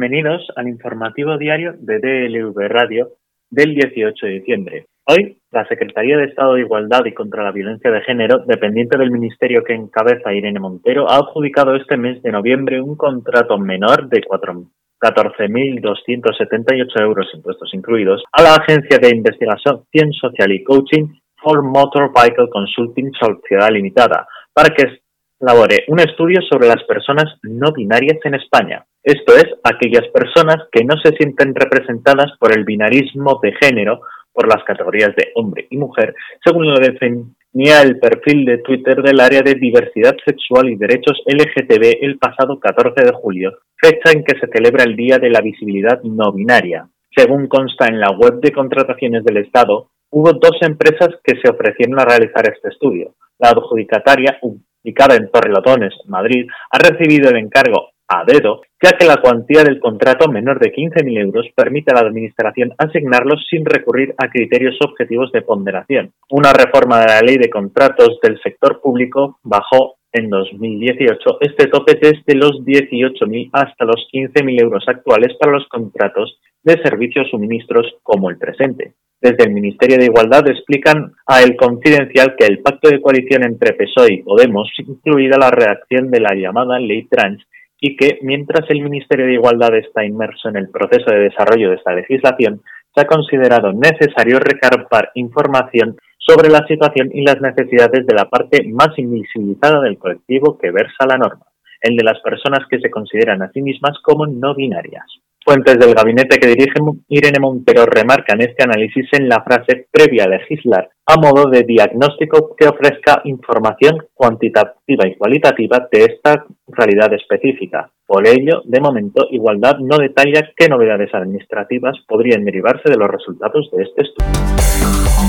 Bienvenidos al informativo diario de DLV Radio del 18 de diciembre. Hoy, la Secretaría de Estado de Igualdad y contra la Violencia de Género, dependiente del ministerio que encabeza Irene Montero, ha adjudicado este mes de noviembre un contrato menor de 14.278 euros, impuestos incluidos, a la Agencia de Investigación Social y Coaching for Motor Vehicle Consulting Sociedad Limitada, para que elabore un estudio sobre las personas no binarias en España, esto es, aquellas personas que no se sienten representadas por el binarismo de género, por las categorías de hombre y mujer, según lo definía el perfil de Twitter del área de diversidad sexual y derechos LGTB el pasado 14 de julio, fecha en que se celebra el Día de la Visibilidad No Binaria. Según consta en la web de contrataciones del Estado, hubo dos empresas que se ofrecieron a realizar este estudio. La adjudicataria, ubicada en Torrelotones, Madrid, ha recibido el encargo a dedo, ya que la cuantía del contrato menor de 15.000 euros permite a la Administración asignarlos sin recurrir a criterios objetivos de ponderación. Una reforma de la ley de contratos del sector público bajó en 2018 este tope desde los 18.000 hasta los 15.000 euros actuales para los contratos de servicios suministros como el presente. Desde el Ministerio de Igualdad explican a El Confidencial que el pacto de coalición entre PSOE y Podemos, incluida la redacción de la llamada Ley Trans, y que mientras el Ministerio de Igualdad está inmerso en el proceso de desarrollo de esta legislación, se ha considerado necesario recarpar información sobre la situación y las necesidades de la parte más invisibilizada del colectivo que versa la norma, el de las personas que se consideran a sí mismas como no binarias. Fuentes del gabinete que dirige Irene Montero remarcan este análisis en la frase previa a legislar a modo de diagnóstico que ofrezca información cuantitativa y cualitativa de esta realidad específica. Por ello, de momento, Igualdad no detalla qué novedades administrativas podrían derivarse de los resultados de este estudio.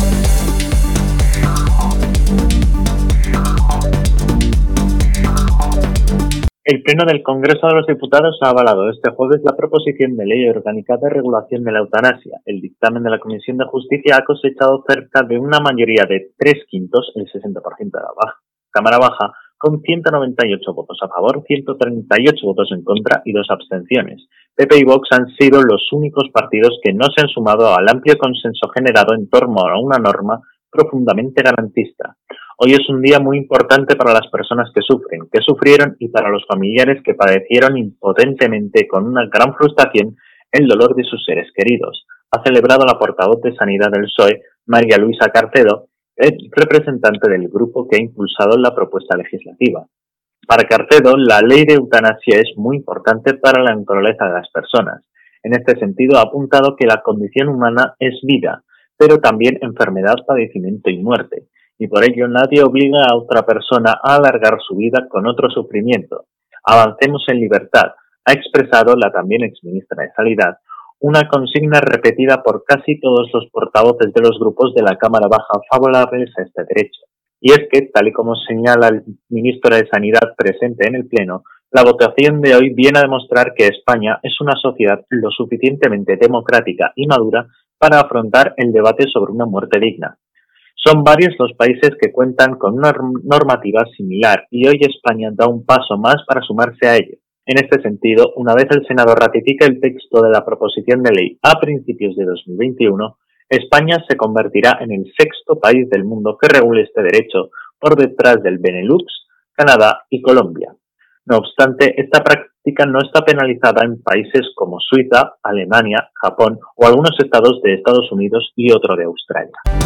El Pleno del Congreso de los Diputados ha avalado este jueves la proposición de ley orgánica de regulación de la eutanasia. El dictamen de la Comisión de Justicia ha cosechado cerca de una mayoría de tres quintos, el 60% de la Cámara Baja, con 198 votos a favor, 138 votos en contra y dos abstenciones. PP y Vox han sido los únicos partidos que no se han sumado al amplio consenso generado en torno a una norma profundamente garantista. Hoy es un día muy importante para las personas que sufren, que sufrieron y para los familiares que padecieron impotentemente con una gran frustración el dolor de sus seres queridos. Ha celebrado la portavoz de Sanidad del PSOE, María Luisa Carcedo, representante del grupo que ha impulsado la propuesta legislativa. Para Carcedo, la ley de eutanasia es muy importante para la naturaleza de las personas. En este sentido, ha apuntado que la condición humana es vida, pero también enfermedad, padecimiento y muerte y por ello nadie obliga a otra persona a alargar su vida con otro sufrimiento. Avancemos en libertad, ha expresado la también exministra de Sanidad, una consigna repetida por casi todos los portavoces de los grupos de la Cámara Baja favorables a este derecho. Y es que, tal y como señala el ministro de Sanidad presente en el Pleno, la votación de hoy viene a demostrar que España es una sociedad lo suficientemente democrática y madura para afrontar el debate sobre una muerte digna. Son varios los países que cuentan con una normativa similar y hoy España da un paso más para sumarse a ello. En este sentido, una vez el Senado ratifique el texto de la proposición de ley a principios de 2021, España se convertirá en el sexto país del mundo que regule este derecho, por detrás del Benelux, Canadá y Colombia. No obstante, esta práctica no está penalizada en países como Suiza, Alemania, Japón o algunos estados de Estados Unidos y otro de Australia.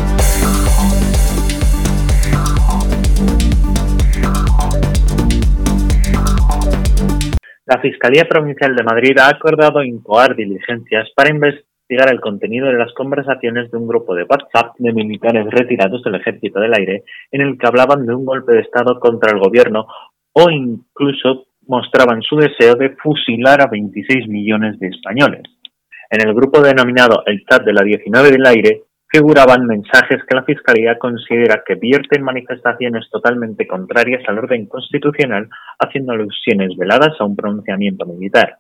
La Fiscalía Provincial de Madrid ha acordado incoar diligencias para investigar el contenido de las conversaciones de un grupo de WhatsApp de militares retirados del Ejército del Aire en el que hablaban de un golpe de Estado contra el gobierno o incluso mostraban su deseo de fusilar a 26 millones de españoles. En el grupo denominado el chat de la 19 del aire figuraban mensajes que la Fiscalía considera que vierten manifestaciones totalmente contrarias al orden constitucional, haciendo alusiones veladas a un pronunciamiento militar.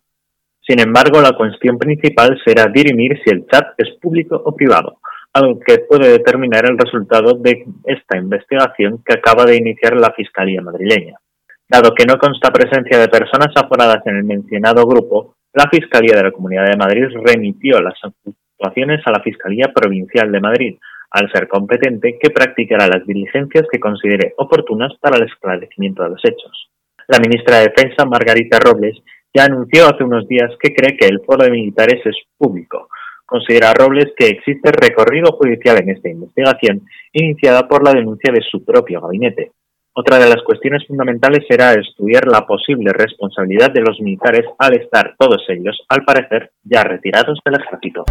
Sin embargo, la cuestión principal será dirimir si el chat es público o privado, algo que puede determinar el resultado de esta investigación que acaba de iniciar la Fiscalía madrileña. Dado que no consta presencia de personas aforadas en el mencionado grupo, La Fiscalía de la Comunidad de Madrid remitió las actuaciones a la Fiscalía Provincial de Madrid, al ser competente, que practicará las diligencias que considere oportunas para el esclarecimiento de los hechos. La ministra de Defensa, Margarita Robles, ya anunció hace unos días que cree que el foro de militares es público. Considera Robles que existe recorrido judicial en esta investigación iniciada por la denuncia de su propio gabinete. Otra de las cuestiones fundamentales será estudiar la posible responsabilidad de los militares al estar todos ellos, al parecer, ya retirados del ejército.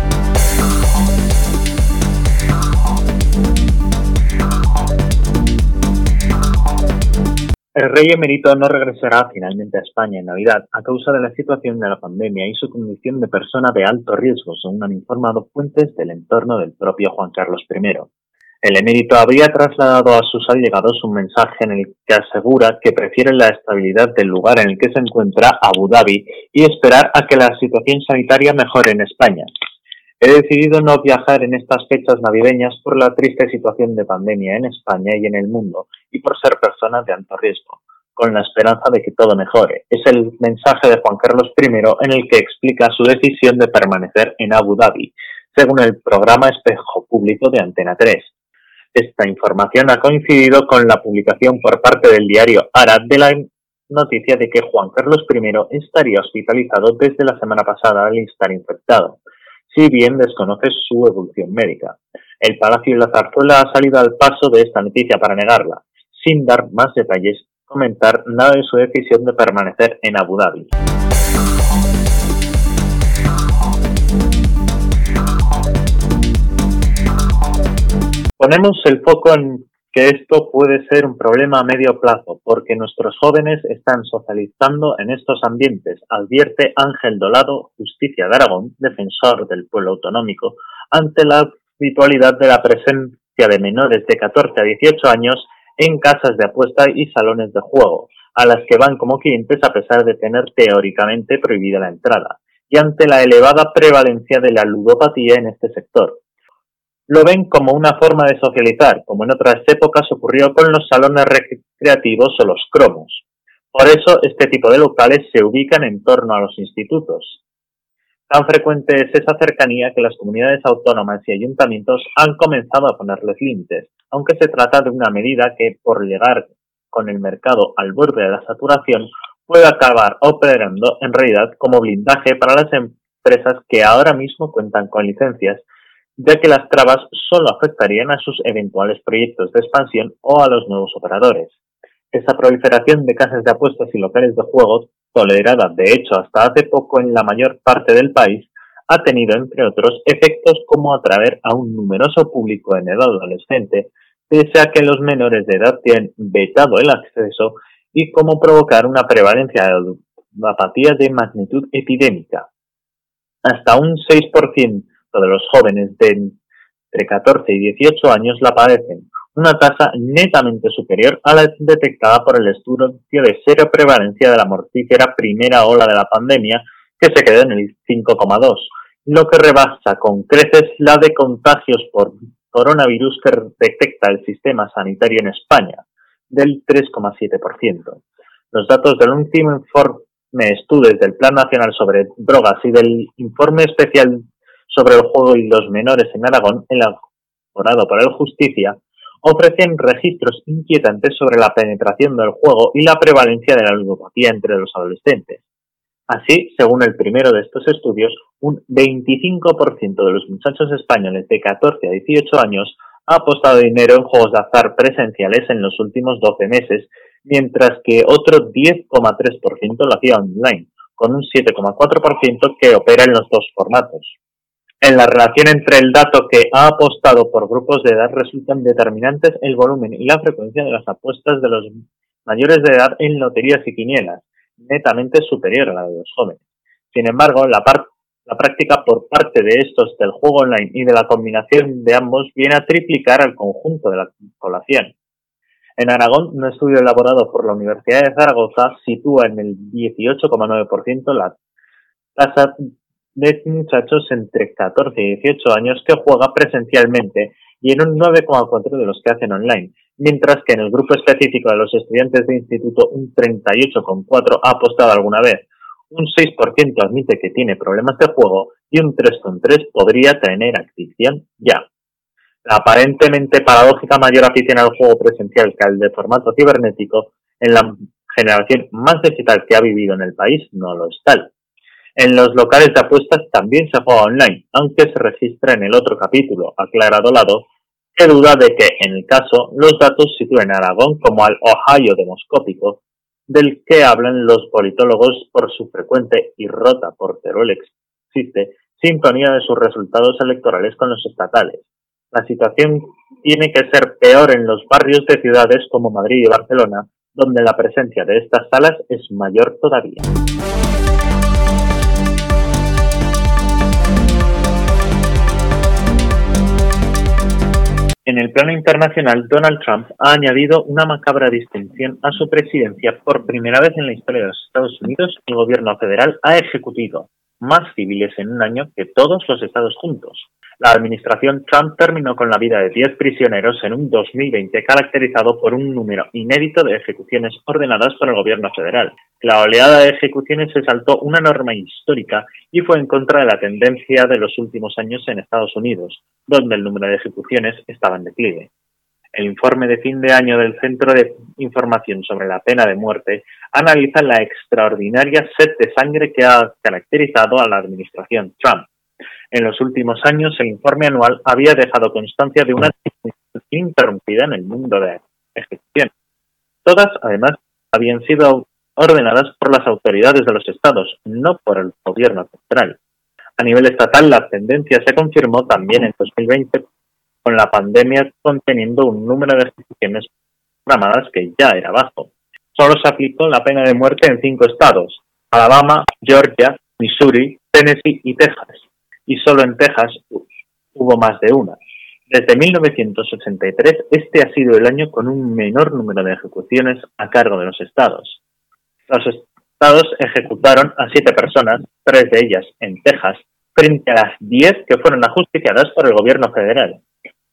El rey emérito no regresará finalmente a España en Navidad a causa de la situación de la pandemia y su condición de persona de alto riesgo, según han informado fuentes del entorno del propio Juan Carlos I. El emérito habría trasladado a sus allegados un mensaje en el que asegura que prefiere la estabilidad del lugar en el que se encuentra Abu Dhabi y esperar a que la situación sanitaria mejore en España. He decidido no viajar en estas fechas navideñas por la triste situación de pandemia en España y en el mundo y por ser persona de alto riesgo, con la esperanza de que todo mejore. Es el mensaje de Juan Carlos I en el que explica su decisión de permanecer en Abu Dhabi, según el programa Espejo Público de Antena 3. Esta información ha coincidido con la publicación por parte del diario Arad de la noticia de que Juan Carlos I estaría hospitalizado desde la semana pasada al estar infectado si bien desconoce su evolución médica. El Palacio de la Zarzuela ha salido al paso de esta noticia para negarla, sin dar más detalles, comentar nada de su decisión de permanecer en Abu Dhabi. Ponemos el foco en que esto puede ser un problema a medio plazo, porque nuestros jóvenes están socializando en estos ambientes, advierte Ángel Dolado, Justicia de Aragón, defensor del pueblo autonómico, ante la habitualidad de la presencia de menores de 14 a 18 años en casas de apuesta y salones de juego, a las que van como clientes a pesar de tener teóricamente prohibida la entrada, y ante la elevada prevalencia de la ludopatía en este sector lo ven como una forma de socializar, como en otras épocas ocurrió con los salones recreativos o los cromos. Por eso este tipo de locales se ubican en torno a los institutos. Tan frecuente es esa cercanía que las comunidades autónomas y ayuntamientos han comenzado a ponerles límites, aunque se trata de una medida que, por llegar con el mercado al borde de la saturación, puede acabar operando en realidad como blindaje para las empresas que ahora mismo cuentan con licencias ya que las trabas solo afectarían a sus eventuales proyectos de expansión o a los nuevos operadores. Esa proliferación de casas de apuestas y locales de juego, tolerada de hecho hasta hace poco en la mayor parte del país, ha tenido, entre otros, efectos como atraer a un numeroso público en edad adolescente, pese a que los menores de edad tienen vetado el acceso y como provocar una prevalencia de apatía de magnitud epidémica. Hasta un 6% de los jóvenes de entre 14 y 18 años la padecen, una tasa netamente superior a la detectada por el estudio de cero prevalencia de la mortífera primera ola de la pandemia, que se quedó en el 5,2, lo que rebasa con creces la de contagios por coronavirus que detecta el sistema sanitario en España, del 3,7%. Los datos del último informe estudios del Plan Nacional sobre Drogas y del informe especial sobre el juego y los menores en Aragón, elaborado por el Justicia, ofrecen registros inquietantes sobre la penetración del juego y la prevalencia de la ludopatía entre los adolescentes. Así, según el primero de estos estudios, un 25% de los muchachos españoles de 14 a 18 años ha apostado dinero en juegos de azar presenciales en los últimos 12 meses, mientras que otro 10,3% lo hacía online, con un 7,4% que opera en los dos formatos. En la relación entre el dato que ha apostado por grupos de edad resultan determinantes el volumen y la frecuencia de las apuestas de los mayores de edad en loterías y quinielas, netamente superior a la de los jóvenes. Sin embargo, la, práctica por parte de estos del juego online y de la combinación de ambos viene a triplicar al conjunto de la población. En Aragón, un estudio elaborado por la Universidad de Zaragoza sitúa en el 18,9% la tasa de muchachos entre 14 y 18 años que juega presencialmente y en un 9,4 de los que hacen online, mientras que en el grupo específico de los estudiantes de instituto un 38,4 ha apostado alguna vez, un 6% admite que tiene problemas de juego y un 3,3% podría tener adicción ya. La aparentemente paradójica mayor afición al juego presencial que al de formato cibernético en la generación más digital que ha vivido en el país no lo es tal. En los locales de apuestas también se juega online, aunque se registra en el otro capítulo, aclarado lado, que duda de que, en el caso, los datos sitúen a Aragón como al Ohio demoscópico, del que hablan los politólogos por su frecuente y rota por Teruel existe sintonía de sus resultados electorales con los estatales. La situación tiene que ser peor en los barrios de ciudades como Madrid y Barcelona, donde la presencia de estas salas es mayor todavía. En el plano internacional, Donald Trump ha añadido una macabra distinción a su presidencia. Por primera vez en la historia de los Estados Unidos, el gobierno federal ha ejecutado más civiles en un año que todos los estados juntos. La administración Trump terminó con la vida de 10 prisioneros en un 2020 caracterizado por un número inédito de ejecuciones ordenadas por el gobierno federal. La oleada de ejecuciones se saltó una norma histórica y fue en contra de la tendencia de los últimos años en Estados Unidos, donde el número de ejecuciones estaba en declive. El informe de fin de año del Centro de Información sobre la Pena de Muerte analiza la extraordinaria sed de sangre que ha caracterizado a la administración Trump en los últimos años, el informe anual había dejado constancia de una interrumpida en el mundo de ejecución. Todas, además, habían sido ordenadas por las autoridades de los estados, no por el gobierno central. A nivel estatal, la tendencia se confirmó también en 2020 con la pandemia conteniendo un número de ejecuciones programadas que ya era bajo. Solo se aplicó la pena de muerte en cinco estados, Alabama, Georgia, Missouri, Tennessee y Texas y solo en Texas hubo más de una. Desde 1983, este ha sido el año con un menor número de ejecuciones a cargo de los estados. Los estados ejecutaron a siete personas, tres de ellas en Texas, frente a las diez que fueron ajusticiadas por el gobierno federal.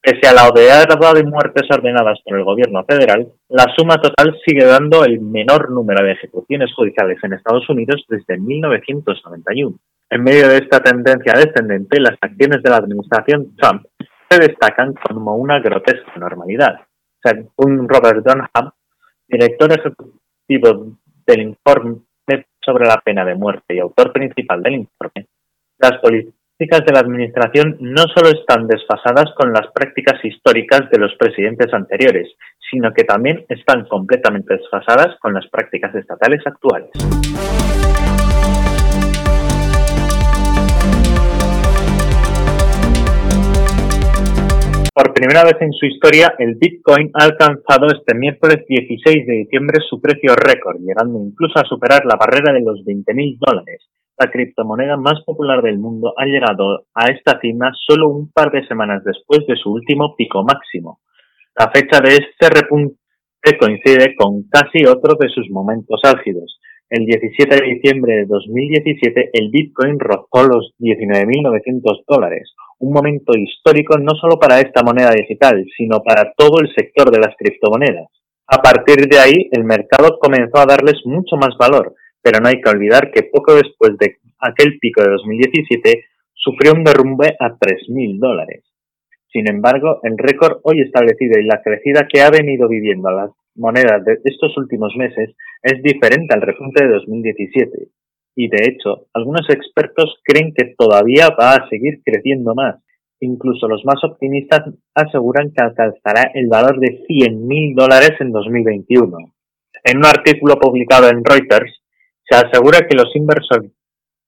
Pese a la oleada de muertes ordenadas por el gobierno federal, la suma total sigue dando el menor número de ejecuciones judiciales en Estados Unidos desde 1991. En medio de esta tendencia descendente, las acciones de la administración Trump se destacan como una grotesca normalidad. Según Robert Dunham, director ejecutivo del informe sobre la pena de muerte y autor principal del informe, las políticas de la administración no solo están desfasadas con las prácticas históricas de los presidentes anteriores, sino que también están completamente desfasadas con las prácticas estatales actuales. Por primera vez en su historia, el Bitcoin ha alcanzado este miércoles 16 de diciembre su precio récord, llegando incluso a superar la barrera de los 20.000 dólares. La criptomoneda más popular del mundo ha llegado a esta cima solo un par de semanas después de su último pico máximo. La fecha de este repunte coincide con casi otro de sus momentos álgidos, el 17 de diciembre de 2017 el Bitcoin rozó los 19.900 dólares, un momento histórico no solo para esta moneda digital, sino para todo el sector de las criptomonedas. A partir de ahí, el mercado comenzó a darles mucho más valor, pero no hay que olvidar que poco después de aquel pico de 2017 sufrió un derrumbe a 3.000 dólares. Sin embargo, el récord hoy establecido y la crecida que ha venido viviendo la moneda de estos últimos meses es diferente al repunte de 2017. Y de hecho, algunos expertos creen que todavía va a seguir creciendo más. Incluso los más optimistas aseguran que alcanzará el valor de 100.000 dólares en 2021. En un artículo publicado en Reuters, se asegura que los inversores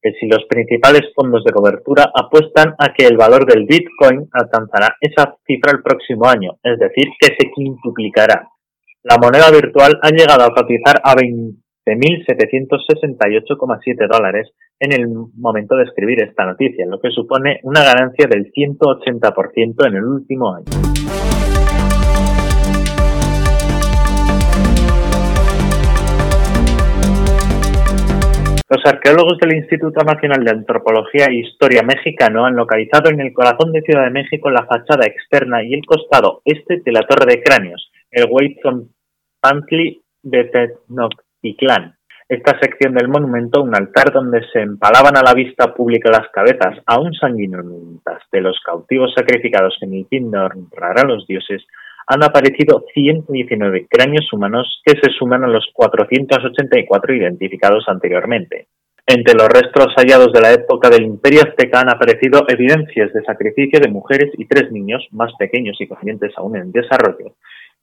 que si los principales fondos de cobertura apuestan a que el valor del Bitcoin alcanzará esa cifra el próximo año, es decir, que se quintuplicará. La moneda virtual ha llegado a cotizar a 20.768,7 dólares en el momento de escribir esta noticia, lo que supone una ganancia del 180% en el último año. Los arqueólogos del Instituto Nacional de Antropología e Historia Mexicano han localizado en el corazón de Ciudad de México la fachada externa y el costado este de la Torre de Cráneos, el Huayzonpantli de Tenochtitlán. esta sección del monumento, un altar donde se empalaban a la vista pública las cabezas aún sanguinolentas de los cautivos sacrificados en el fin de honrar a los dioses, han aparecido 119 cráneos humanos que se suman a los 484 identificados anteriormente. Entre los restos hallados de la época del Imperio Azteca han aparecido evidencias de sacrificio de mujeres y tres niños más pequeños y conscientes aún en desarrollo,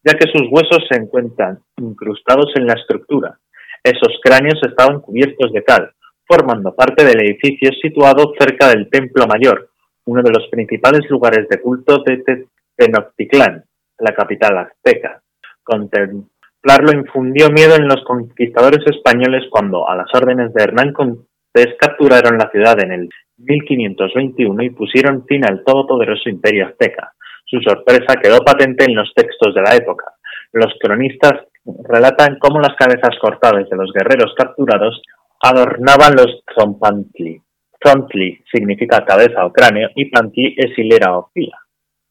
ya que sus huesos se encuentran incrustados en la estructura. Esos cráneos estaban cubiertos de cal, formando parte del edificio situado cerca del Templo Mayor, uno de los principales lugares de culto de Tenochtitlán, la capital azteca. Contemplarlo infundió miedo en los conquistadores españoles cuando, a las órdenes de Hernán Cortés, capturaron la ciudad en el 1521 y pusieron fin al todopoderoso imperio azteca. Su sorpresa quedó patente en los textos de la época. Los cronistas relatan cómo las cabezas cortadas de los guerreros capturados adornaban los zompantli. Zontli significa cabeza o cráneo y pantli es hilera o fila.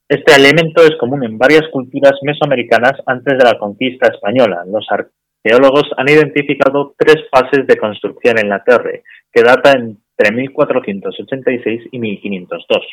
Este elemento es común en varias culturas mesoamericanas antes de la conquista española. Los arqueólogos han identificado tres fases de construcción en la torre, que data entre 1486 y 1502.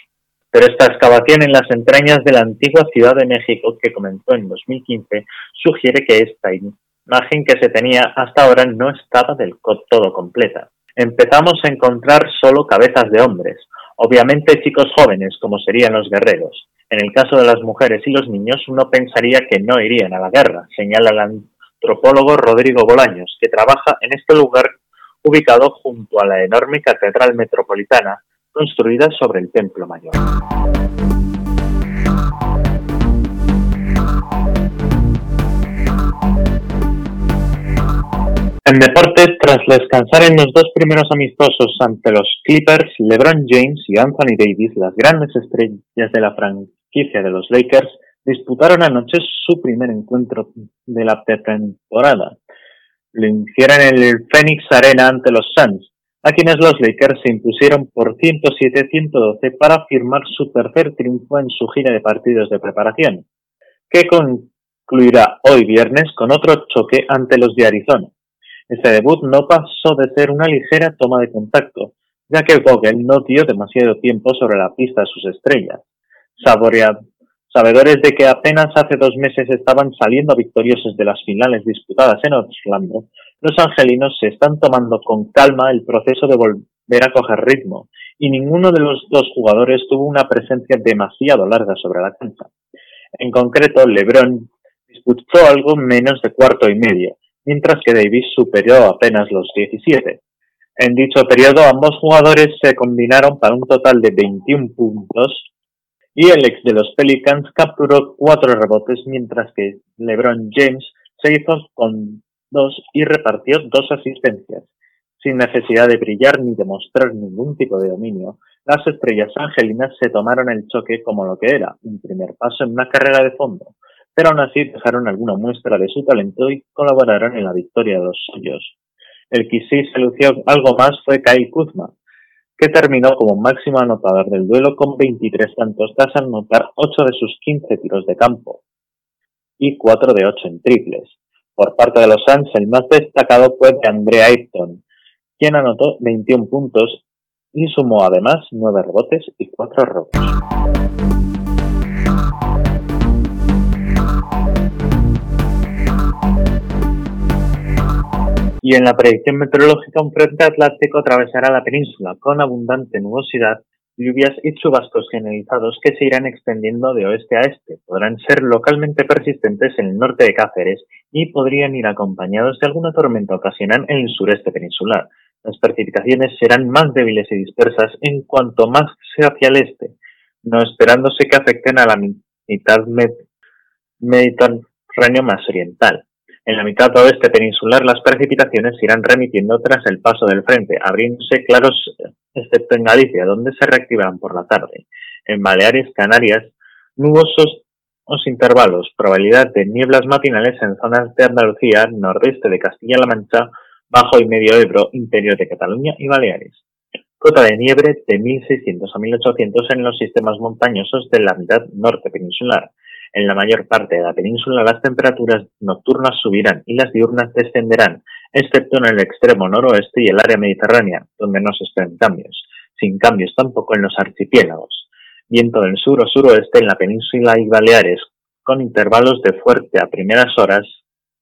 Pero esta excavación en las entrañas de la antigua Ciudad de México, que comenzó en 2015, sugiere que esta imagen que se tenía hasta ahora no estaba del todo completa. Empezamos a encontrar solo cabezas de hombres, obviamente chicos jóvenes, como serían los guerreros. En el caso de las mujeres y los niños, uno pensaría que no irían a la guerra, señala el antropólogo Rodrigo Bolaños, que trabaja en este lugar ubicado junto a la enorme catedral metropolitana construida sobre el Templo Mayor. En deportes, tras descansar en los dos primeros amistosos ante los Clippers, LeBron James y Anthony Davis, las grandes estrellas de la franquicia de los Lakers, disputaron anoche su primer encuentro de la pretemporada. Lo hicieron en el Phoenix Arena ante los Suns, a quienes los Lakers se impusieron por 107-112 para firmar su tercer triunfo en su gira de partidos de preparación, que concluirá hoy viernes con otro choque ante los de Arizona. Este debut no pasó de ser una ligera toma de contacto, ya que Vogel no dio demasiado tiempo sobre la pista a sus estrellas. sabedores de que apenas hace dos meses estaban saliendo victoriosos de las finales disputadas en Orlando, los angelinos se están tomando con calma el proceso de volver a coger ritmo, y ninguno de los dos jugadores tuvo una presencia demasiado larga sobre la cancha. En concreto, LeBron disputó algo menos de cuarto y medio, mientras que Davis superó apenas los 17. En dicho periodo, ambos jugadores se combinaron para un total de 21 puntos y el ex de los Pelicans capturó cuatro rebotes, mientras que LeBron James se hizo con y repartió dos asistencias. Sin necesidad de brillar ni demostrar ningún tipo de dominio, las estrellas angelinas se tomaron el choque como lo que era, un primer paso en una carrera de fondo, pero aún así dejaron alguna muestra de su talento y colaboraron en la victoria de los suyos. El que sí se lució algo más fue Kyle Kuzma, que terminó como máximo anotador del duelo con 23 tantos tras anotar 8 de sus 15 tiros de campo y 4 de 8 en triples. Por parte de los Suns, el más destacado fue de Andre Ayton, quien anotó 21 puntos y sumó además 9 rebotes y 4 robos. y en la predicción meteorológica un frente atlántico atravesará la península con abundante nubosidad, lluvias y chubascos generalizados que se irán extendiendo de oeste a este. Podrán ser localmente persistentes en el norte de Cáceres y podrían ir acompañados de alguna tormenta ocasional en el sureste peninsular. Las precipitaciones serán más débiles y dispersas en cuanto más sea hacia el este, no esperándose que afecten a la mitad mediterráneo más oriental. En la mitad oeste peninsular las precipitaciones irán remitiendo tras el paso del frente, abriéndose claros excepto en Galicia, donde se reactivarán por la tarde. En Baleares, Canarias, nubosos intervalos, probabilidad de nieblas matinales en zonas de Andalucía, nordeste de Castilla-La Mancha, Bajo y Medio Ebro, interior de Cataluña y Baleares. Cota de nieve de 1600 a 1800 en los sistemas montañosos de la mitad norte peninsular. En la mayor parte de la península las temperaturas nocturnas subirán y las diurnas descenderán. excepto en el extremo noroeste y el área mediterránea, donde no se esperan cambios, sin cambios tampoco en los archipiélagos. Viento del sur o suroeste en la península y Baleares, con intervalos de fuerte a primeras horas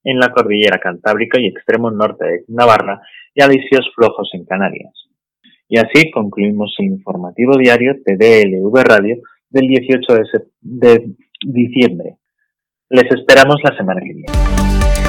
en la cordillera Cantábrica y extremo norte de Navarra y alisios flojos en Canarias. Y así concluimos el informativo diario de Radio del 18 de, de diciembre. Les esperamos la semana que viene.